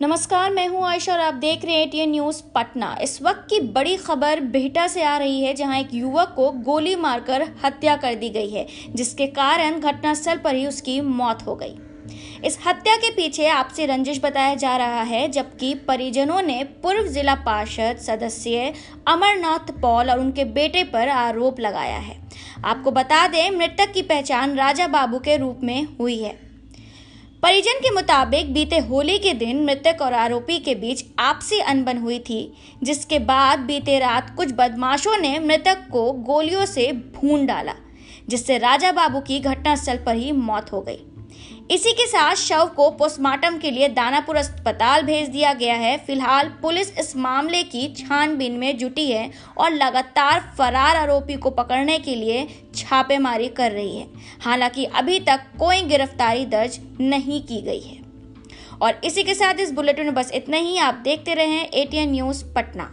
नमस्कार, मैं हूँ आयशा और आप देख रहे हैं एटीएन न्यूज़ पटना। इस वक्त की बड़ी खबर बिहटा से आ रही है, जहाँ एक युवक को गोली मारकर हत्या कर दी गई है, जिसके कारण घटनास्थल पर ही उसकी मौत हो गई। इस हत्या के पीछे आपसे रंजिश बताया जा रहा है, जबकि परिजनों ने पूर्व जिला पार्षद सदस्य अमरनाथ पॉल और उनके बेटे पर आरोप लगाया है। आपको बता दें, मृतक की पहचान राजा बाबू के रूप में हुई है। परिजन के मुताबिक बीते होली के दिन मृतक और आरोपी के बीच आपसी अनबन हुई थी, जिसके बाद बीते रात कुछ बदमाशों ने मृतक को गोलियों से भून डाला, जिससे राजा बाबू की घटनास्थल पर ही मौत हो गई। इसी के साथ शव को पोस्टमार्टम के लिए दानापुर अस्पताल भेज दिया गया है। फ़िलहाल पुलिस इस मामले की छानबीन में जुटी है और लगातार फरार आरोपी को पकड़ने के लिए छापेमारी कर रही है। हालाँकि अभी तक कोई गिरफ्तारी दर्ज नहीं की गई है। और इसी के साथ इस बुलेटिन में बस इतना ही। आप देखते रहें एटीएन न्यूज़ पटना।